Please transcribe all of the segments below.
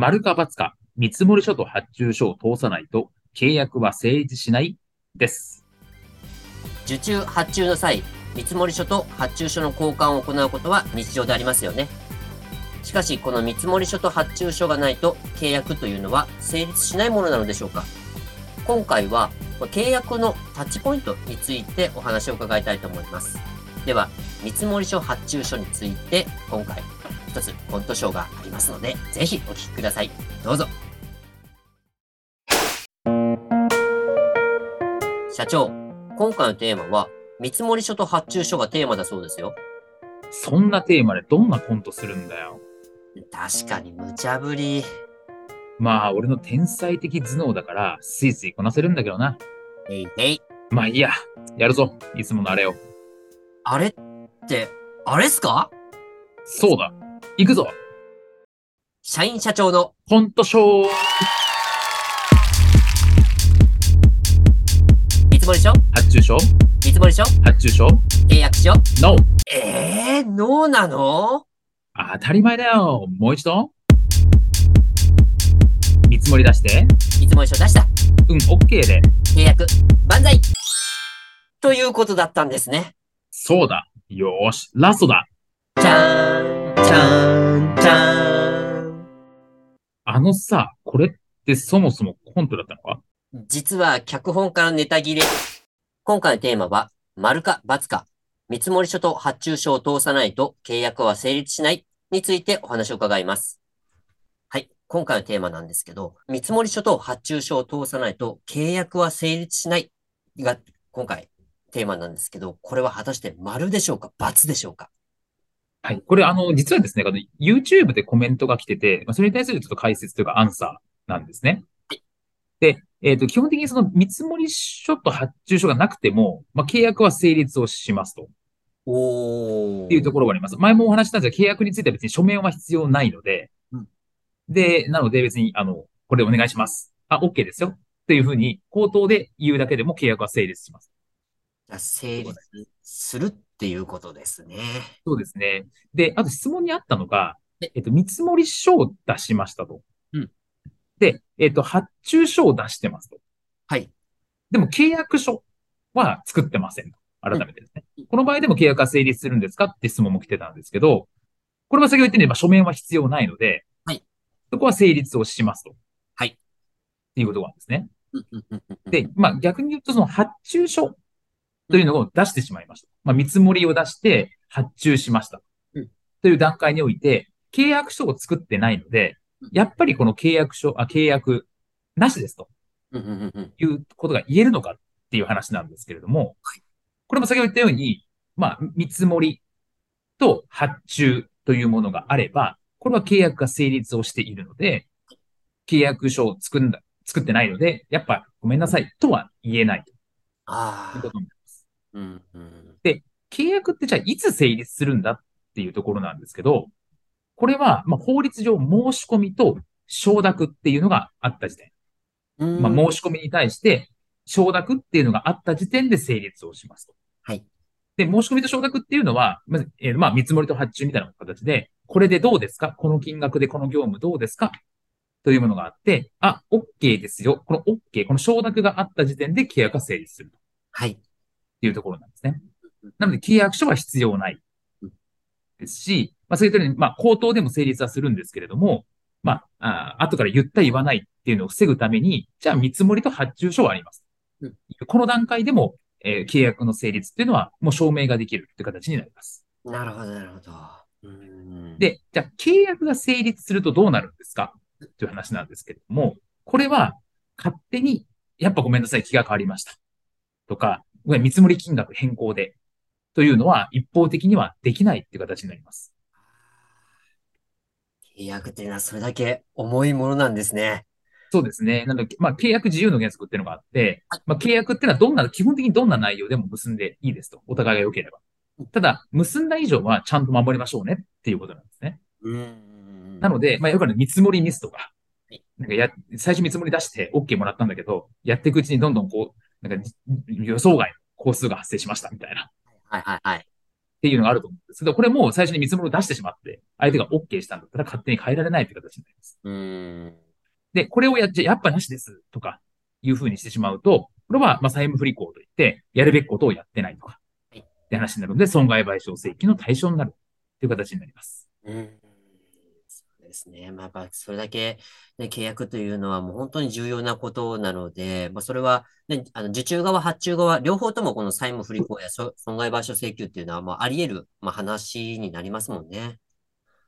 丸か×か見積書と発注書を通さないと契約は成立しないです。受注発注の際見積書と発注書の交換を行うことは日常でありますよね。しかしこの見積書と発注書がないと契約というのは成立しないものなのでしょうか。今回は契約のタッチポイントについてお話を伺いたいと思います。では見積書発注書について今回一つコントショーがありますのでぜひお聞きください。どうぞ。社長今回のテーマは見積書と発注書がテーマだそうですよ。そんなテーマでどんなコントするんだよ。確かに無茶ぶり。まあ俺の天才的頭脳だからスイスイこなせるんだけどな。えいえい。まあいいや。やるぞ。いつものあれを。あれってあれっすか？そうだ行くぞ。社員社長のコントショー。見積書発注書。見積書発注書。契約書 ?NO! えー、ノーなの？当たり前だよ。もう一度。見積もり出して。見積書出した。うん、OK で。契約。万歳。ということだったんですね。そうだ。よーし。ラストだ。じゃーんのさ、これってそもそもコントだったのか？実は脚本からネタ切れ。今回のテーマは、丸か×か、見積書と発注書を通さないと契約は成立しないについてお話を伺います。はい。今回のテーマなんですけど、見積書と発注書を通さないと契約は成立しないが今回テーマなんですけど、これは果たして丸でしょうか×でしょうか？はい。これあの、実はですね、YouTube でコメントが来てて、まあ、それに対するちょっと解説というかアンサーなんですね。で、えっ、と、基本的にその見積書と発注書がなくても、まあ、契約は成立をしますと。おー。っていうところがあります。前もお話ししたんですが、契約については別に書面は必要ないので、うんで、なので別に、あの、これお願いします。あ、OK ですよ。っていうふうに、口頭で言うだけでも契約は成立します。成立するっていうことですね。そうですね。で、あと質問にあったのがえ、えっと、見積書を出しましたと。うんで、えっと、発注書を出してますと。はい。でも契約書は作ってませんと。改めてですね。この場合でも契約は成立するんですかって質問も来てたんですけど、これは先ほど言ったように、まあ、書面は必要ないので、はい。そこは成立をしますと。はいっていうことなんですね。うんうんうんうんで、まあ逆に言うとその発注書というのを出してしまいました。まあ見積もりを出して発注しましたうん。という段階において、契約書を作ってないのでうん、やっぱりこの契約書、あ、契約なしですということが言えるのかっていう話なんですけれども、これも先ほど言ったように、まあ見積もりと発注というものがあれば、これは契約が成立をしているので、契約書を作んだ、作ってないので、やっぱごめんなさいとは言えないというああ。うんうん契約ってじゃあいつ成立するんだっていうところなんですけど、これは、まあ、法律上申し込みと承諾っていうのがあった時点。うんまあ、申し込みに対して承諾っていうのがあった時点で成立をしますと。はい。で、申し込みと承諾っていうのは、まず、えーまあ、見積もりと発注みたいな形で、これでどうですか？この金額でこの業務どうですか？というものがあって、あ、OK ですよ。この OK、この承諾があった時点で契約が成立すると。はい。っていうところなんですね。なので契約書は必要ないですし、まあそういったように、まあ口頭でも成立はするんですけれども、まあ、あ後から言った言わないっていうのを防ぐために、じゃあ見積もりと発注書はあります。うんこの段階でも、えー契約の成立っていうのはもう証明ができるっていう形になります。なるほど、なるほど。うん、で、じゃあ契約が成立するとどうなるんですか？という話なんですけれども、これは勝手に、やっぱごめんなさい、気が変わりました。とか、見積もり金額変更で。というのは一方的にはできないっていう形になります。契契約っていうのはそれだけ重いものなんですね。そうですね。なので、まあ、契約自由の原則っていうのがあって、まあ、契約っていうのはどんな、基本的にどんな内容でも結んでいいですと。お互いが良ければ。ただ、結んだ以上はちゃんと守りましょうねっていうことなんですね。うん。なので、まあ、よくある見積もりミスとかはい、なんかや、最初見積もり出して OK もらったんだけど、やっていくうちにどんどんこう、なんか予想外の工数が発生しましたみたいな。はいはいはい。っていうのがあると思うんですけど、これも最初に見積もりを出してしまって、相手が OK したんだったら勝手に変えられないという形になります。うん。で、これをやっちゃ、やっぱなしですとか、いうふうにしてしまうと、これは、まあ、債務不履行といって、やるべきことをやってないとか、はいって話になるので、損害賠償請求の対象になるという形になります。うん。ですね。まあ、それだけ、ね、契約というのはもう本当に重要なことなので、まあ、それは、ね、あの受注側、発注側、両方ともこの債務不履行や損害賠償請求っていうのは、まあ、あり得る、まあ、話になりますもんね。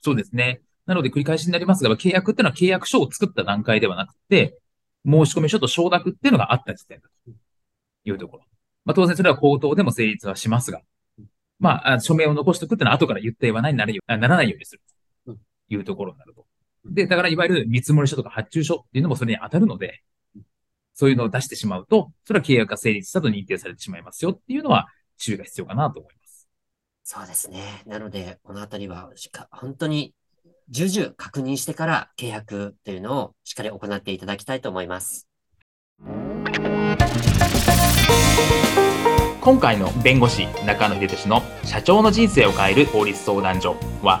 そうですね。なので繰り返しになりますが、契約っていうのは契約書を作った段階ではなくて、申し込み書と承諾っていうのがあった時点だというところ。まあ当然それは口頭でも成立はしますが、まあ、署名を残しておくっていうのは後から言った言わないになるよならないようにするいうところになると。で、だからいわゆる見積書とか発注書っていうのもそれに当たるので、そういうのを出してしまうと、それは契約が成立したと認定されてしまいますよっていうのは注意が必要かなと思います。そうですね。なので、このあたりはしか、本当に重々確認してから契約というのをしっかり行っていただきたいと思います。今回の弁護士中野秀俊の社長の人生を変える法律相談所は